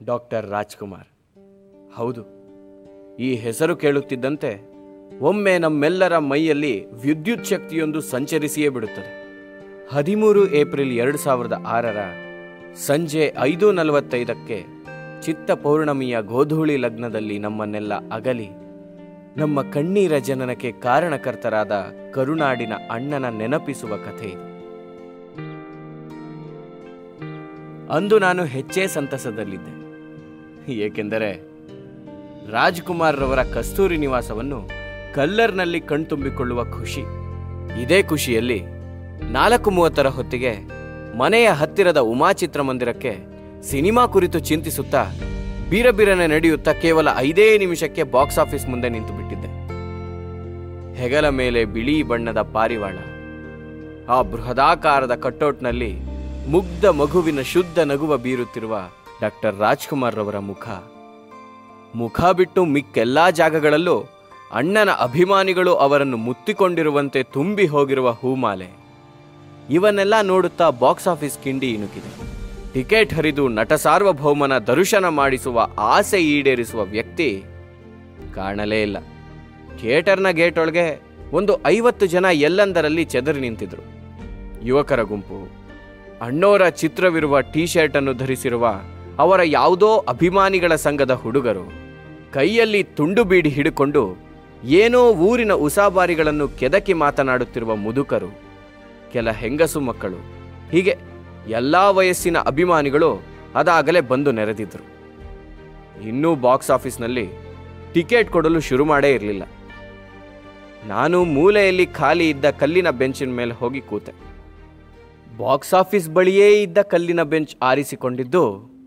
Doctor Rajkumar. ಹೌದು, ಈ ಹೆಸರು ಕೇಳುತ್ತಿದ್ದಂತೆ ಒಮ್ಮೆ ನಮ್ಮೆಲ್ಲರ ಮೈಯಲ್ಲಿ ವಿದ್ಯುತ್ ಶಕ್ತಿಯೊಂದು ಸಂಚರಿಸಿಯೇ ಬಿಡುತ್ತದೆ. ಹದಿಮೂರು ಏಪ್ರಿಲ್ ಎರಡು ಸಾವಿರದ ಆರರ ಸಂಜೆ ಐದು ನಲವತ್ತೈದಕ್ಕೆ ಚಿತ್ತ ಪೌರ್ಣಮಿಯ ಗೋಧೂಳಿ ಲಗ್ನದಲ್ಲಿ ನಮ್ಮನ್ನೆಲ್ಲ ಅಗಲಿ, ನಮ್ಮ ಕಣ್ಣೀರ ಜನನಕ್ಕೆ ಕಾರಣಕರ್ತರಾದ ಕರುನಾಡಿನ ಅಣ್ಣನ ನೆನಪಿಸುವ ಕಥೆ ಇದು. ಅಂದು ನಾನು ಹೆಚ್ಚೇ ಸಂತಸದಲ್ಲಿದ್ದೆ. ಏಕೆಂದರೆ ರಾಜ್ಕುಮಾರ್ ರವರ ಕಸ್ತೂರಿ ನಿವಾಸವನ್ನು ಕಲ್ಲರ್ನಲ್ಲಿ ಕಣ್ತುಂಬಿಕೊಳ್ಳುವ ಖುಷಿ. ಇದೇ ಖುಷಿಯಲ್ಲಿ ನಾಲ್ಕು ಮೂವತ್ತರ ಹೊತ್ತಿಗೆ ಮನೆಯ ಹತ್ತಿರದ ಉಮಾ ಚಿತ್ರಮಂದಿರಕ್ಕೆ ಸಿನಿಮಾ ಕುರಿತು ಚಿಂತಿಸುತ್ತಾ ಬೀರಬೀರನೆ ನಡೆಯುತ್ತಾ ಕೇವಲ ಐದೇ ನಿಮಿಷಕ್ಕೆ ಬಾಕ್ಸ್ ಆಫೀಸ್ ಮುಂದೆ ನಿಂತು ಬಿಟ್ಟಿದ್ದೆ ಹೆಗಲ ಮೇಲೆ ಬಿಳಿ ಬಣ್ಣದ ಪಾರಿವಾಳ, ಆ ಬೃಹದಾಕಾರದ ಕಟ್ಟೌಟ್ನಲ್ಲಿ ಮುಗ್ಧ ಮಗುವಿನ ಶುದ್ಧ ನಗುವ ಬೀರುತ್ತಿರುವ ಡಾಕ್ಟರ್ ರಾಜ್ಕುಮಾರ್ ರವರ ಮುಖ. ಮುಖ ಬಿಟ್ಟು ಮಿಕ್ಕೆಲ್ಲ ಜಾಗಗಳಲ್ಲೂ ಅಣ್ಣನ ಅಭಿಮಾನಿಗಳು ಅವರನ್ನು ಮುತ್ತಿಕೊಂಡಿರುವಂತೆ ತುಂಬಿ ಹೋಗಿರುವ ಹೂಮಾಲೆ. ಇವನ್ನೆಲ್ಲ ನೋಡುತ್ತಾ ಬಾಕ್ಸ್ ಆಫೀಸ್ ಕಿಂಡಿ ಇಣುಕಿದೆ. ಟಿಕೆಟ್ ಹರಿದು ನಟ ಸಾರ್ವಭೌಮನ ದರ್ಶನ ಮಾಡಿಸುವ ಆಸೆ ಈಡೇರಿಸುವ ವ್ಯಕ್ತಿ ಕಾಣಲೇ ಇಲ್ಲ. ಥಿಯೇಟರ್ನ ಗೇಟ್ ಒಳಗೆ ಒಂದು ಐವತ್ತು ಜನ ಎಲ್ಲಂದರಲ್ಲಿ ಚೆದರಿ ನಿಂತಿದ್ರು. ಯುವಕರ ಗುಂಪು. ಅಣ್ಣೋರ ಚಿತ್ರವಿರುವ ಟೀ ಶರ್ಟ್ ಅನ್ನು ಧರಿಸಿರುವ ಅವರ ಯಾವುದೋ ಅಭಿಮಾನಿಗಳ ಸಂಘದ ಹುಡುಗರು ಕೈಯಲ್ಲಿ ತುಂಡು ಬೀಡಿ ಹಿಡಿಕೊಂಡು ಏನೋ ಊರಿನ ಉಸಾಬಾರಿಗಳನ್ನು ಕೆದಕಿ ಮಾತನಾಡುತ್ತಿರುವ ಮುದುಕರು, ಕೆಲ ಹೆಂಗಸು ಮಕ್ಕಳು, ಹೀಗೆ ಎಲ್ಲಾ ವಯಸ್ಸಿನ ಅಭಿಮಾನಿಗಳು ಅದಾಗಲೇ ಬಂದು ನೆರೆದಿದ್ರು. ಇನ್ನೂ ಬಾಕ್ಸ್ ಆಫೀಸ್ನಲ್ಲಿ ಟಿಕೆಟ್ ಕೊಡಲು ಶುರು ಮಾಡೇ ಇರಲಿಲ್ಲ. ನಾನು ಮೂಲೆಯಲ್ಲಿ ಖಾಲಿ ಇದ್ದ ಕಲ್ಲಿನ ಬೆಂಚಿನ ಮೇಲೆ ಹೋಗಿ ಕೂತೆ. ಬಾಕ್ಸ್ ಆಫೀಸ್ ಬಳಿಯೇ ಇದ್ದ ಕಲ್ಲಿನ ಬೆಂಚ್ ಆರಿಸಿಕೊಂಡಿದ್ದು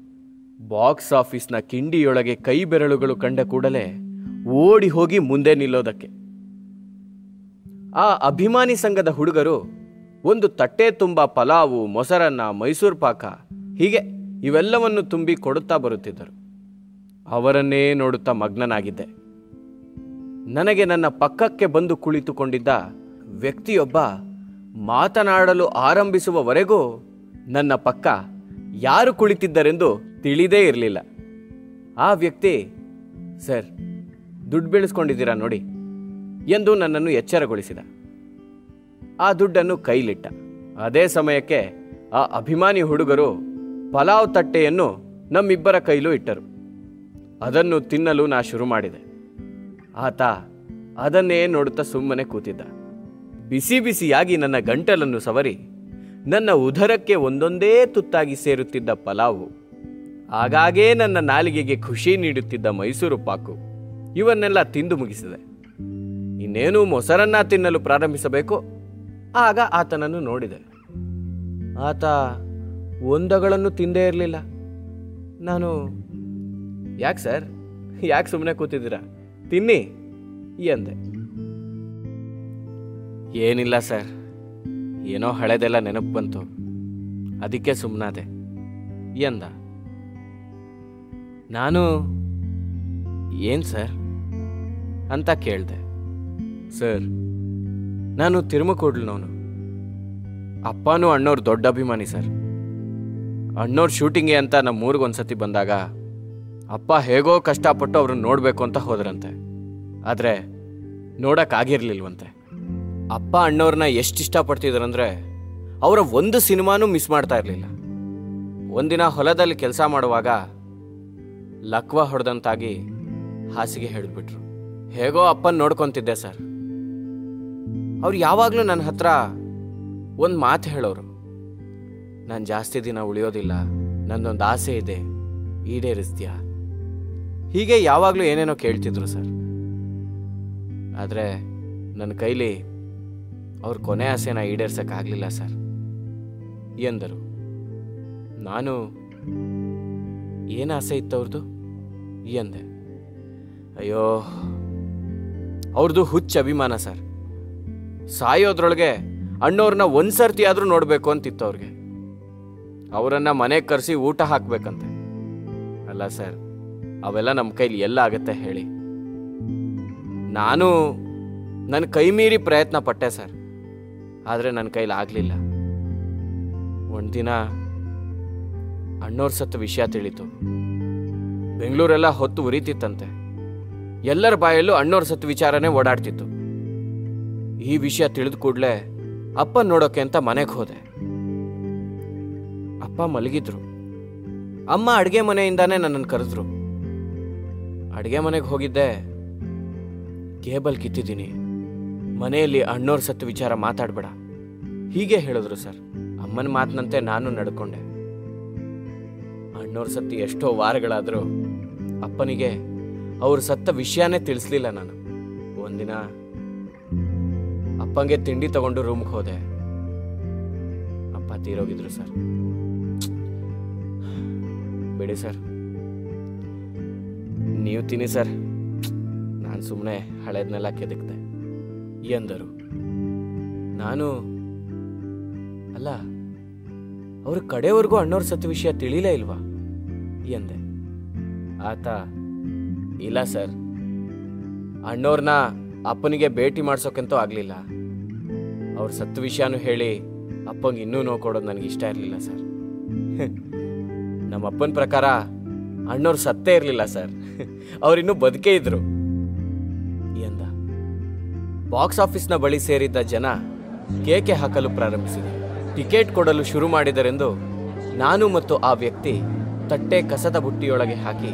ಬಾಕ್ಸ್ ಆಫೀಸ್ನ ಕಿಂಡಿಯೊಳಗೆ ಕೈ ಬೆರಳುಗಳು ಕಂಡ ಕೂಡಲೇ ಓಡಿ ಹೋಗಿ ಮುಂದೆ ನಿಲ್ಲೋದಕ್ಕೆ. ಆ ಅಭಿಮಾನಿ ಸಂಘದ ಹುಡುಗರು ಒಂದು ತಟ್ಟೆ ತುಂಬ ಪಲಾವು, ಮೊಸರನ್ನ, ಮೈಸೂರು ಪಾಕ, ಹೀಗೆ ಇವೆಲ್ಲವನ್ನು ತುಂಬಿ ಕೊಡುತ್ತಾ ಬರುತ್ತಿದ್ದರು. ಅವರನ್ನೇ ನೋಡುತ್ತಾ ಮಗ್ನನಾಗಿದ್ದೆ. ನನಗೆ ನನ್ನ ಪಕ್ಕಕ್ಕೆ ಬಂದು ಕುಳಿತುಕೊಂಡಿದ್ದ ವ್ಯಕ್ತಿಯೊಬ್ಬ ಮಾತನಾಡಲು ಆರಂಭಿಸುವವರೆಗೂ ನನ್ನ ಪಕ್ಕ ಯಾರು ಕುಳಿತಿದ್ದರೆಂದು ತಿಳಿದೇ ಇರಲಿಲ್ಲ. ಆ ವ್ಯಕ್ತಿ, ಸರ್, ದುಡ್ಡು ಬೀಳಿಸ್ಕೊಂಡಿದ್ದೀರಾ ನೋಡಿ, ಎಂದು ನನ್ನನ್ನು ಎಚ್ಚರಗೊಳಿಸಿದ. ಆ ದುಡ್ಡನ್ನು ಕೈಲಿಟ್ಟ. ಅದೇ ಸಮಯಕ್ಕೆ ಆ ಅಭಿಮಾನಿ ಹುಡುಗರು ಪಲಾವ್ ತಟ್ಟೆಯನ್ನು ನಮ್ಮಿಬ್ಬರ ಕೈಲೂ ಇಟ್ಟರು. ಅದನ್ನು ತಿನ್ನಲು ನಾ ಶುರು ಮಾಡಿದೆ. ಆತ ಅದನ್ನೇ ನೋಡುತ್ತಾ ಸುಮ್ಮನೆ ಕೂತಿದ್ದ. ಬಿಸಿ ಬಿಸಿಯಾಗಿ ನನ್ನ ಗಂಟಲನ್ನು ಸವರಿ, ನನ್ನ ಉದರಕ್ಕೆ ಒಂದೊಂದೇ ತುತ್ತಾಗಿ ಸೇರುತ್ತಿದ್ದ ಪಲಾವು ಆಗಾಗೇ ನನ್ನ ನಾಲಿಗೆಗೆ ಖುಷಿ ನೀಡುತ್ತಿದ್ದ ಮೈಸೂರು ಪಾಕು. ಇವನ್ನೆಲ್ಲ ತಿಂದು ಮುಗಿಸಿದೆ. ಇನ್ನೇನು ಮೊಸರನ್ನ ತಿನ್ನಲು ಪ್ರಾರಂಭಿಸಬೇಕು? ಆಗ ಆತನನ್ನು ನೋಡಿದೆ. ಆತ ಒಂದಗಳನ್ನು ತಿಂದೇ ಇರಲಿಲ್ಲ. ನಾನು, ಯಾಕೆ ಸರ್? ಯಾಕೆ ಸುಮ್ಮನೆ ಕೂತಿದ್ದೀರಾ? ತಿನ್ನಿ, ಎಂದೆ. ಏನಿಲ್ಲ ಸರ್. ಏನೋ ಹಳೆದೆಲ್ಲ ನೆನಪು ಬಂತು. ಅದಕ್ಕೆ ಸುಮ್ಮನಾದೆ ಎಂದ. ನಾನು ಏನ್ ಸರ್ ಅಂತ ಕೇಳಿದೆ. ಸರ್. ನಾನು ತಿರುಮಕೂಡ್ಲನವನು ಅಪ್ಪನೂ ಅಣ್ಣವ್ರ ದೊಡ್ಡ ಅಭಿಮಾನಿ ಸರ್. ಅಣ್ಣವ್ರ ಶೂಟಿಂಗ್ಗೆ ಅಂತ ನಮ್ಮ ಊರಿಗೆ ಒಂದ್ಸತಿ ಬಂದಾಗ ಅಪ್ಪ ಹೇಗೋ ಕಷ್ಟಪಟ್ಟು ಅವ್ರನ್ನ ನೋಡಬೇಕು ಅಂತ ಹೋದ್ರಂತೆ. ಆದರೆ ನೋಡೋಕ್ಕಾಗಿರ್ಲಿಲ್ವಂತೆ ಅಪ್ಪ ಅಣ್ಣವ್ರನ್ನ ಎಷ್ಟು ಇಷ್ಟಪಡ್ತಿದ್ರಂದ್ರೆ ಅವರ ಒಂದು ಸಿನಿಮಾನೂ ಮಿಸ್ ಮಾಡ್ತಾ ಇರಲಿಲ್ಲ. ಒಂದಿನ ಹೊಲದಲ್ಲಿ ಕೆಲಸ ಮಾಡುವಾಗ ಲಕ್ವ ಹೊಡೆದಂತಾಗಿ ಹಾಸಿಗೆ ಹೇಳಿಬಿಟ್ರು ಹೇಗೋ ಅಪ್ಪನ ನೋಡ್ಕೊಂತಿದ್ದೆ ಸರ್. ಅವ್ರು ಯಾವಾಗಲೂ ನನ್ನ ಹತ್ರ ಒಂದು ಮಾತು ಹೇಳೋರು. ನಾನು ಜಾಸ್ತಿ ದಿನ ಉಳಿಯೋದಿಲ್ಲ ನನ್ನೊಂದು ಆಸೆ ಇದೆ, ಈಡೇರಿಸ್ತೀಯಾ? ಹೀಗೆ ಯಾವಾಗಲೂ ಏನೇನೋ ಕೇಳ್ತಿದ್ರು ಸರ್. ಆದರೆ ನನ್ನ ಕೈಲಿ ಅವ್ರ ಕೊನೆ ಆಸೆನ ಈಡೇರ್ಸಕ್ಕಾಗಲಿಲ್ಲ ಸರ್. ಎಂದರು. ನಾನು ಏನು ಆಸೆ ಇತ್ತು ಅವ್ರದ್ದು ಎಂದೆ ಅಯ್ಯೋ ಅವ್ರದ್ದು ಹುಚ್ಚ ಅಭಿಮಾನ ಸರ್. ಸಾಯೋದ್ರೊಳಗೆ ಅಣ್ಣವ್ರನ್ನ ಒಂದ್ಸರ್ತಿ ಆದರೂ ನೋಡಬೇಕು ಅಂತಿತ್ತು ಅವ್ರಿಗೆ. ಅವರನ್ನ ಮನೆಗೆ ಕರೆಸಿ ಊಟ ಹಾಕ್ಬೇಕಂತೆ. ಅಲ್ಲ ಸರ್, ಅವೆಲ್ಲ ನಮ್ಮ ಕೈಲಿ ಎಲ್ಲ ಆಗತ್ತೆ ಹೇಳಿ. ನಾನು ನನ್ನ ಕೈ ಮೀರಿ ಪ್ರಯತ್ನ ಪಟ್ಟೆ ಸರ್. ಆದರೆ ನನ್ನ ಕೈಲಿ ಆಗಲಿಲ್ಲ. ಒಂದಿನ ಅಣ್ಣವ್ರ ಸತ್ತ ವಿಷಯ ತಿಳಿತು. ಬೆಂಗಳೂರೆಲ್ಲ ಹೊತ್ತು ಉರಿತಿತ್ತಂತೆ. ಎಲ್ಲರ ಬಾಯಲ್ಲೂ ಅಣ್ಣೋರ್ ಸತ್ತು ವಿಚಾರನೇ ಓಡಾಡ್ತಿತ್ತು. ಈ ವಿಷಯ ತಿಳಿದ ಕೂಡಲೇ ಅಪ್ಪ ನೋಡೋಕೆ ಅಂತ ಮನೆಗೆ ಹೋದೆ. ಅಪ್ಪ ಮಲಗಿದ್ರು. ಅಮ್ಮ ಅಡುಗೆ ಮನೆಯಿಂದಾನೇ ನನ್ನನ್ನು ಕರೆದ್ರು. ಅಡುಗೆ ಮನೆಗೆ ಹೋಗಿದ್ದೆ. ಕೇಬಲ್ ಕಿತ್ತಿದ್ದೀನಿ. ಮನೆಯಲ್ಲಿ ಅಣ್ಣೋರ್ ಸತ್ತು ವಿಚಾರ ಮಾತಾಡಬೇಡ. ಹೀಗೆ ಹೇಳಿದ್ರು ಸರ್. ಅಮ್ಮನ ಮಾತಿನಂತೆ ನಾನು ನಡ್ಕೊಂಡೆ. ಅಣ್ಣೋರ್ ಸತ್ತು ಎಷ್ಟೋ ವಾರಗಳಾದರೂ ಅಪ್ಪನಿಗೆ ಅವ್ರ ಸತ್ತ ವಿಷಯನೇ ತಿಳಿಸ್ಲಿಲ್ಲ ನಾನು. ಒಂದಿನ ಅಪ್ಪಂಗೆ ತಿಂಡಿ ತಗೊಂಡು ರೂಮ್ಗೆ ಹೋದೆ. ಅಪ್ಪ ತೀರೋಗಿದ್ರು ಸರ್. ಬಿಡಿ ಸರ್. ನೀವು ತಿನ್ನಿ ಸರ್. ನಾನು ಸುಮ್ಮನೆ ಹಳೇದನ್ನೆಲ್ಲ ಕೆದಕ್ತೆ ಎಂದರು. ನಾನು ಅಲ್ಲ ಅವ್ರ ಕಡೆವರೆಗೂ ಅಣ್ಣವ್ರ ಸತ್ತು ವಿಷಯ ತಿಳಿಲೇ ಇಲ್ವಾ? ಎಂದೆ. ಆತ, ಇಲ್ಲ ಸರ್. ಅಣ್ಣವ್ರನ್ನ ಅಪ್ಪನಿಗೆ ಭೇಟಿ ಮಾಡ್ಸೋಕಂತೂ ಆಗಲಿಲ್ಲ. ಅವ್ರ ಸತ್ತು ವಿಷಯನೂ ಹೇಳಿ ಅಪ್ಪಂಗೆ ಇನ್ನೂ ನೋವು ಕೊಡೋದು ನನಗೆ ಇಷ್ಟ ಇರಲಿಲ್ಲ ಸರ್. ನಮ್ಮ ಅಪ್ಪನ ಪ್ರಕಾರ ಅಣ್ಣವ್ರು ಸತ್ತೇ ಇರಲಿಲ್ಲ ಸರ್. ಅವರಿನ್ನೂ ಬದುಕೇ ಇದ್ರು. ಎಂದ. ಬಾಕ್ಸ್ ಆಫೀಸ್ನ ಬಳಿ ಸೇರಿದ್ದ ಜನ ಕೇಕೆ ಹಾಕಲು ಪ್ರಾರಂಭಿಸಿದರು. ಟಿಕೆಟ್ ಕೊಡಲು ಶುರು ಮಾಡಿದರೆಂದು ನಾನು ಮತ್ತು ಆ ವ್ಯಕ್ತಿ ತಟ್ಟೆ ಕಸದ ಬುಟ್ಟಿಯೊಳಗೆ ಹಾಕಿ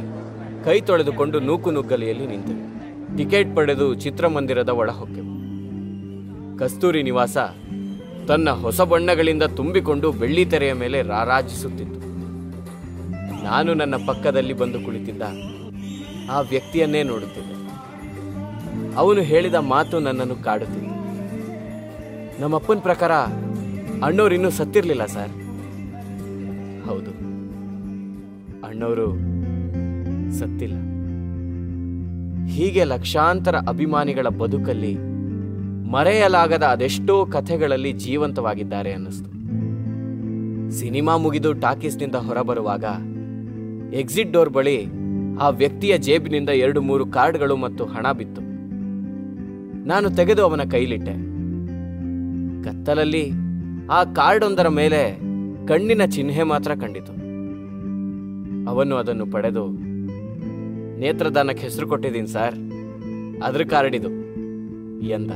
ಕೈ ತೊಳೆದುಕೊಂಡು ನೂಕು ನುಗ್ಗಲಿಯಲ್ಲಿ ನಿಂತೆವು ಟಿಕೆಟ್ ಪಡೆದು ಚಿತ್ರಮಂದಿರದ ಒಳ ಹೊಕ್ಕೆವು ಕಸ್ತೂರಿ ನಿವಾಸ ತನ್ನ ಹೊಸ ಬಣ್ಣಗಳಿಂದ ತುಂಬಿಕೊಂಡು ಬೆಳ್ಳಿ ತೆರೆಯ ಮೇಲೆ ರಾರಾಜಿಸುತ್ತಿತ್ತು. ನಾನು ನನ್ನ ಪಕ್ಕದಲ್ಲಿ ಬಂದು ಕುಳಿತಿದ್ದ ಆ ವ್ಯಕ್ತಿಯನ್ನೇ ನೋಡುತ್ತಿದ್ದೆ. ಅವನು ಹೇಳಿದ ಮಾತು ನನ್ನನ್ನು ಕಾಡುತ್ತಿತ್ತು. ನಮ್ಮಪ್ಪನ ಪ್ರಕಾರ ಅಣ್ಣವ್ರು ಇನ್ನೂ ಸತ್ತಿರ್ಲಿಲ್ಲ ಸರ್. ಹೌದು. ಅಣ್ಣವರು ಸತ್ತಿಲ್ಲ. ಹೀಗೆ ಲಕ್ಷಾಂತರ ಅಭಿಮಾನಿಗಳ ಬದುಕಲ್ಲಿ ಮರೆಯಲಾಗದ ಅದೆಷ್ಟೋ ಕಥೆಗಳಲ್ಲಿ ಜೀವಂತವಾಗಿದ್ದಾರೆ ಅನ್ನಿಸ್ತು. ಸಿನಿಮಾ ಮುಗಿದು ಟಾಕೀಸ್ನಿಂದ ಹೊರಬರುವಾಗ ಎಕ್ಸಿಟ್ ಡೋರ್ ಬಳಿ ಆ ವ್ಯಕ್ತಿಯ ಜೇಬಿನಿಂದ ಎರಡು ಮೂರು ಕಾರ್ಡ್ಗಳು ಮತ್ತು ಹಣ ಬಿತ್ತು. ನಾನು ತೆಗೆದು ಅವನ ಕೈಲಿಟ್ಟೆ. ಕತ್ತಲಲ್ಲಿ ಆ ಕಾರ್ಡೊಂದರ ಮೇಲೆ ಕಣ್ಣಿನ ಚಿಹ್ನೆ ಮಾತ್ರ ಕಂಡಿತು. ಅವನು ಅದನ್ನು ಪಡೆದು, ನೇತ್ರದಾನಕ್ಕೆ ಹೆಸರು ಕೊಟ್ಟಿದ್ದೀನಿ ಸರ್. ಅದ್ರ ಕಾರ್ಡಿದು ಎಂದ.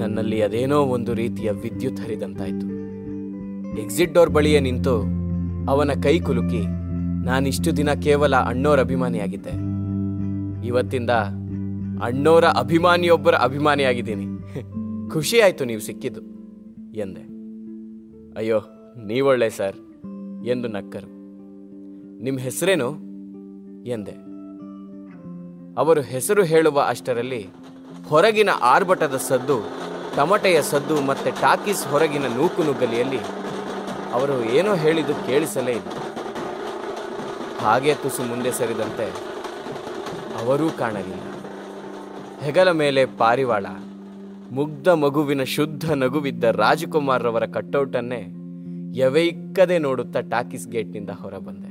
ನನ್ನಲ್ಲಿ ಅದೇನೋ ಒಂದು ರೀತಿಯ ವಿದ್ಯುತ್ ಹರಿದಂತಾಯ್ತು. ಎಕ್ಸಿಟ್ ಡೋರ್ ಬಳಿಯೇ ನಿಂತು ಅವನ ಕೈ ಕುಲುಕಿ, ನಾನಿಷ್ಟು ದಿನ ಕೇವಲ ಅಣ್ಣೋರ ಅಭಿಮಾನಿಯಾಗಿದ್ದೆ ಇವತ್ತಿಂದ ಅಣ್ಣೋರ ಅಭಿಮಾನಿಯೊಬ್ಬರ ಅಭಿಮಾನಿಯಾಗಿದ್ದೀನಿ ಖುಷಿ ನೀವು ಸಿಕ್ಕಿದ್ದು. ಎಂದೆ. ಅಯ್ಯೋ, ನೀವೊಳ್ಳೆ ಸರ್ ಎಂದು ನಕ್ಕರು. ನಿಮ್ಮ ಹೆಸರೇನು ಎಂದೆ. ಅವರು ಹೆಸರು ಹೇಳುವ ಅಷ್ಟರಲ್ಲಿ ಹೊರಗಿನ ಆರ್ಭಟದ ಸದ್ದು ತಮಟೆಯ ಸದ್ದು ಮತ್ತು ಟಾಕೀಸ್ ಹೊರಗಿನ ನೂಕು ನುಗ್ಗಲಿಯಲ್ಲಿ ಅವರು ಏನೋ ಹೇಳಿದ್ದು ಕೇಳಿಸಲೇ ಇಲ್ಲ. ಹಾಗೆ ತುಸು ಮುಂದೆ ಸರಿದಂತೆ ಅವರೂ ಕಾಣಲಿಲ್ಲ. ಹೆಗಲ ಮೇಲೆ ಪಾರಿವಾಳ ಮುಗ್ಧ ಮಗುವಿನ ಶುದ್ಧ ನಗುವಿದ್ದ ರಾಜಕುಮಾರ್ ರವರ ಕಟ್ಟೌಟನ್ನೇ ಯವೈಕ್ಕದೆ ನೋಡುತ್ತಾ ಟಾಕೀಸ್ ಗೇಟ್ನಿಂದ ಹೊರಬಂದೆ.